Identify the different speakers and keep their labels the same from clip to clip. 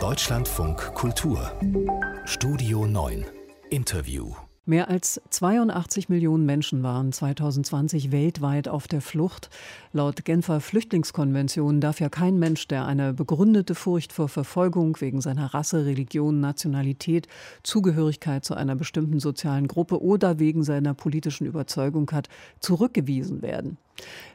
Speaker 1: Deutschlandfunk Kultur Studio 9 Interview
Speaker 2: Mehr als 82 Millionen Menschen waren 2020 weltweit auf der Flucht. Laut Genfer Flüchtlingskonvention darf ja kein Mensch, der eine begründete Furcht vor Verfolgung wegen seiner Rasse, Religion, Nationalität, Zugehörigkeit zu einer bestimmten sozialen Gruppe oder wegen seiner politischen Überzeugung hat, zurückgewiesen werden.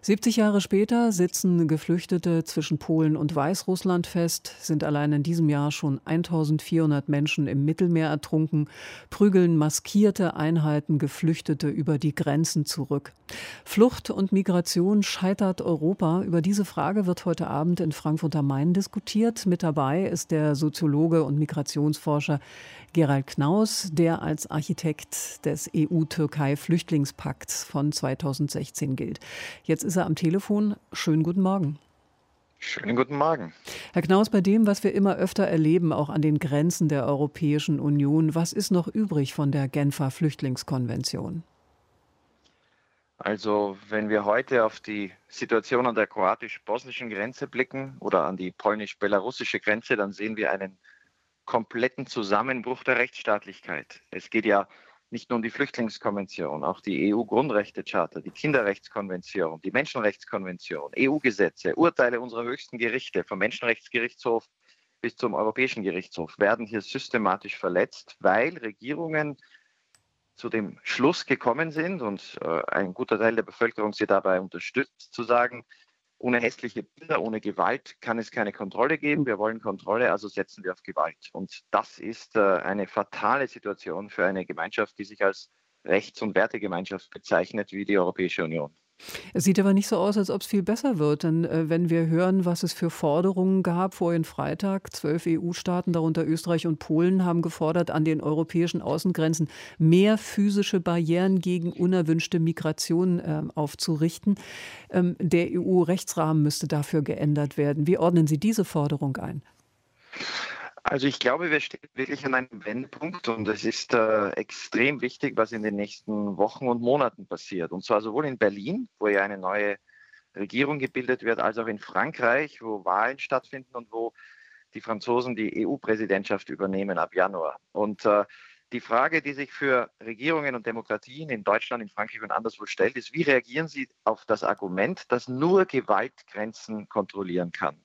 Speaker 2: 70 Jahre später sitzen Geflüchtete zwischen Polen und Weißrussland fest, sind allein in diesem Jahr schon 1400 Menschen im Mittelmeer ertrunken, prügeln maskierte Einheiten Geflüchtete über die Grenzen zurück. Flucht und Migration scheitert Europa. Über diese Frage wird heute Abend in Frankfurt am Main diskutiert. Mit dabei ist der Soziologe und Migrationsforscher Gerald Knaus, der als Architekt des EU-Türkei-Flüchtlingspakts von 2016 gilt. Jetzt ist er am Telefon. Schönen guten Morgen.
Speaker 3: Schönen guten Morgen.
Speaker 2: Herr Knaus, bei dem, was wir immer öfter erleben, auch an den Grenzen der Europäischen Union, was ist noch übrig von der Genfer Flüchtlingskonvention?
Speaker 3: Also, wenn wir heute auf die Situation an der kroatisch-bosnischen Grenze blicken oder an die polnisch-belarussische Grenze, dann sehen wir einen kompletten Zusammenbruch der Rechtsstaatlichkeit. Es geht ja nicht nur die Flüchtlingskonvention, auch die EU-Grundrechtecharta, die Kinderrechtskonvention, die Menschenrechtskonvention, EU-Gesetze, Urteile unserer höchsten Gerichte, vom Menschenrechtsgerichtshof bis zum Europäischen Gerichtshof, werden hier systematisch verletzt, weil Regierungen zu dem Schluss gekommen sind und äh, ein guter Teil der Bevölkerung sie dabei unterstützt, zu sagen, ohne hässliche Bilder, ohne Gewalt kann es keine Kontrolle geben. Wir wollen Kontrolle, also setzen wir auf Gewalt. Und das ist äh, eine fatale Situation für eine Gemeinschaft, die sich als Rechts- und Wertegemeinschaft bezeichnet wie die Europäische Union.
Speaker 2: Es sieht aber nicht so aus, als ob es viel besser wird. Denn äh, wenn wir hören, was es für Forderungen gab vorhin Freitag, zwölf EU-Staaten, darunter Österreich und Polen, haben gefordert, an den europäischen Außengrenzen mehr physische Barrieren gegen unerwünschte Migration äh, aufzurichten. Ähm, der EU-Rechtsrahmen müsste dafür geändert werden. Wie ordnen Sie diese Forderung ein?
Speaker 3: Also ich glaube, wir stehen wirklich an einem Wendepunkt und es ist äh, extrem wichtig, was in den nächsten Wochen und Monaten passiert. Und zwar sowohl in Berlin, wo ja eine neue Regierung gebildet wird, als auch in Frankreich, wo Wahlen stattfinden und wo die Franzosen die EU-Präsidentschaft übernehmen ab Januar. Und äh, die Frage, die sich für Regierungen und Demokratien in Deutschland, in Frankreich und anderswo stellt, ist, wie reagieren sie auf das Argument, dass nur Gewalt Grenzen kontrollieren kann?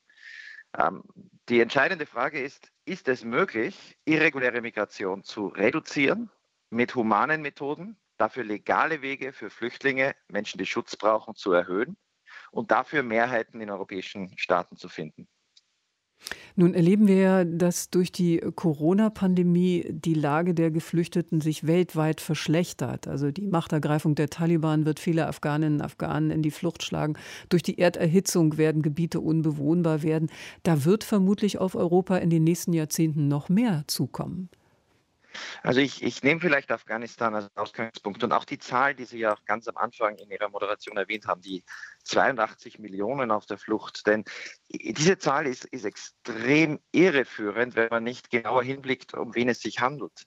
Speaker 3: Ähm, die entscheidende Frage ist, ist es möglich, irreguläre Migration zu reduzieren mit humanen Methoden, dafür legale Wege für Flüchtlinge, Menschen, die Schutz brauchen, zu erhöhen und dafür Mehrheiten in europäischen Staaten zu finden?
Speaker 2: Nun erleben wir ja, dass durch die Corona-Pandemie die Lage der Geflüchteten sich weltweit verschlechtert. Also die Machtergreifung der Taliban wird viele Afghaninnen und Afghanen in die Flucht schlagen. Durch die Erderhitzung werden Gebiete unbewohnbar werden. Da wird vermutlich auf Europa in den nächsten Jahrzehnten noch mehr zukommen.
Speaker 3: Also ich, ich nehme vielleicht Afghanistan als Ausgangspunkt und auch die Zahl, die Sie ja auch ganz am Anfang in Ihrer Moderation erwähnt haben, die 82 Millionen auf der Flucht. Denn diese Zahl ist, ist extrem irreführend, wenn man nicht genauer hinblickt, um wen es sich handelt.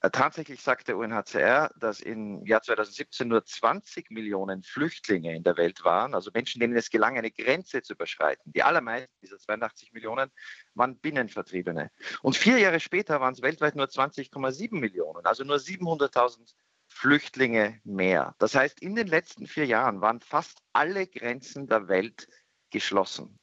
Speaker 3: Äh, tatsächlich sagt der UNHCR, dass im Jahr 2017 nur 20 Millionen Flüchtlinge in der Welt waren, also Menschen, denen es gelang, eine Grenze zu überschreiten. Die allermeisten dieser 82 Millionen waren Binnenvertriebene. Und vier Jahre später waren es weltweit nur 20,7 Millionen, also nur 700.000 Flüchtlinge mehr. Das heißt, in den letzten vier Jahren waren fast alle Grenzen der Welt geschlossen.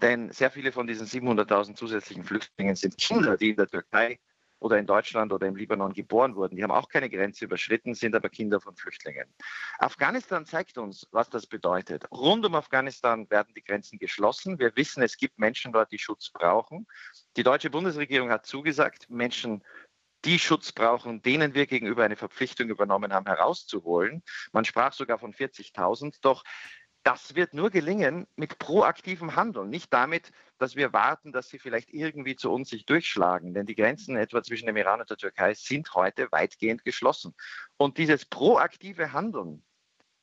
Speaker 3: Denn sehr viele von diesen 700.000 zusätzlichen Flüchtlingen sind Kinder, die in der Türkei oder in Deutschland oder im Libanon geboren wurden. Die haben auch keine Grenze überschritten, sind aber Kinder von Flüchtlingen. Afghanistan zeigt uns, was das bedeutet. Rund um Afghanistan werden die Grenzen geschlossen. Wir wissen, es gibt Menschen dort, die Schutz brauchen. Die deutsche Bundesregierung hat zugesagt, Menschen die Schutz brauchen, denen wir gegenüber eine Verpflichtung übernommen haben, herauszuholen. Man sprach sogar von 40.000. Doch das wird nur gelingen mit proaktivem Handeln, nicht damit, dass wir warten, dass sie vielleicht irgendwie zu uns sich durchschlagen. Denn die Grenzen etwa zwischen dem Iran und der Türkei sind heute weitgehend geschlossen. Und dieses proaktive Handeln,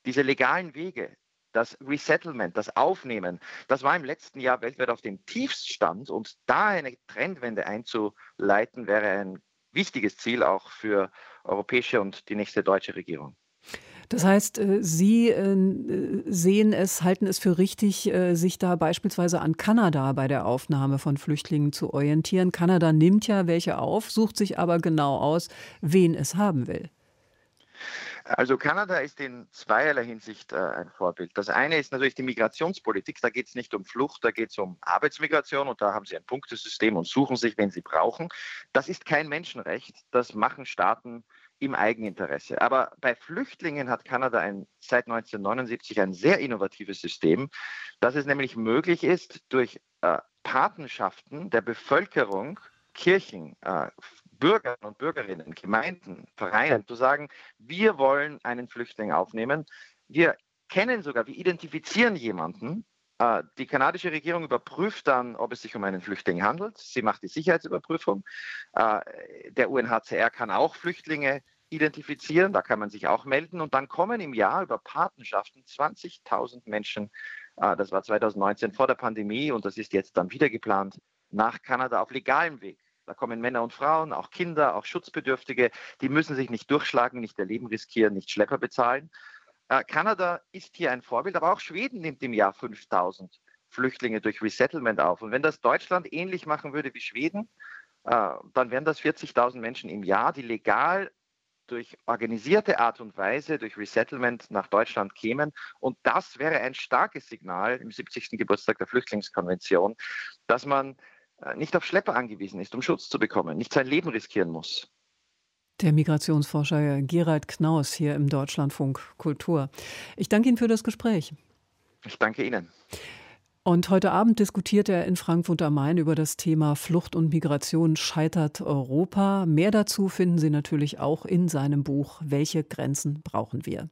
Speaker 3: diese legalen Wege, das Resettlement, das Aufnehmen, das war im letzten Jahr weltweit auf dem Tiefststand. Und da eine Trendwende einzuleiten, wäre ein wichtiges Ziel auch für europäische und die nächste deutsche Regierung.
Speaker 2: Das heißt, äh, Sie äh, sehen es, halten es für richtig, äh, sich da beispielsweise an Kanada bei der Aufnahme von Flüchtlingen zu orientieren. Kanada nimmt ja welche auf, sucht sich aber genau aus, wen es haben will.
Speaker 3: Also Kanada ist in zweierlei Hinsicht äh, ein Vorbild. Das eine ist natürlich die Migrationspolitik. Da geht es nicht um Flucht, da geht es um Arbeitsmigration und da haben sie ein Punktesystem und suchen sich, wenn sie brauchen. Das ist kein Menschenrecht. Das machen Staaten im Eigeninteresse. Aber bei Flüchtlingen hat Kanada ein, seit 1979 ein sehr innovatives System, dass es nämlich möglich ist, durch äh, Patenschaften der Bevölkerung, Kirchen, äh, Bürgern und Bürgerinnen, Gemeinden, Vereinen zu sagen, wir wollen einen Flüchtling aufnehmen. Wir kennen sogar, wir identifizieren jemanden. Äh, die kanadische Regierung überprüft dann, ob es sich um einen Flüchtling handelt. Sie macht die Sicherheitsüberprüfung. Äh, der UNHCR kann auch Flüchtlinge identifizieren, da kann man sich auch melden. Und dann kommen im Jahr über Patenschaften 20.000 Menschen, äh, das war 2019 vor der Pandemie und das ist jetzt dann wieder geplant, nach Kanada auf legalem Weg. Da kommen Männer und Frauen, auch Kinder, auch Schutzbedürftige. Die müssen sich nicht durchschlagen, nicht ihr Leben riskieren, nicht Schlepper bezahlen. Äh, Kanada ist hier ein Vorbild, aber auch Schweden nimmt im Jahr 5000 Flüchtlinge durch Resettlement auf. Und wenn das Deutschland ähnlich machen würde wie Schweden, äh, dann wären das 40.000 Menschen im Jahr, die legal durch organisierte Art und Weise, durch Resettlement nach Deutschland kämen. Und das wäre ein starkes Signal im 70. Geburtstag der Flüchtlingskonvention, dass man äh, nicht auf Schlepper angewiesen ist, um Schutz zu bekommen, nicht sein Leben riskieren muss.
Speaker 2: Der Migrationsforscher Gerald Knaus hier im Deutschlandfunk Kultur. Ich danke Ihnen für das Gespräch.
Speaker 3: Ich danke Ihnen.
Speaker 2: Und heute Abend diskutiert er in Frankfurt am Main über das Thema Flucht und Migration scheitert Europa. Mehr dazu finden Sie natürlich auch in seinem Buch Welche Grenzen brauchen wir?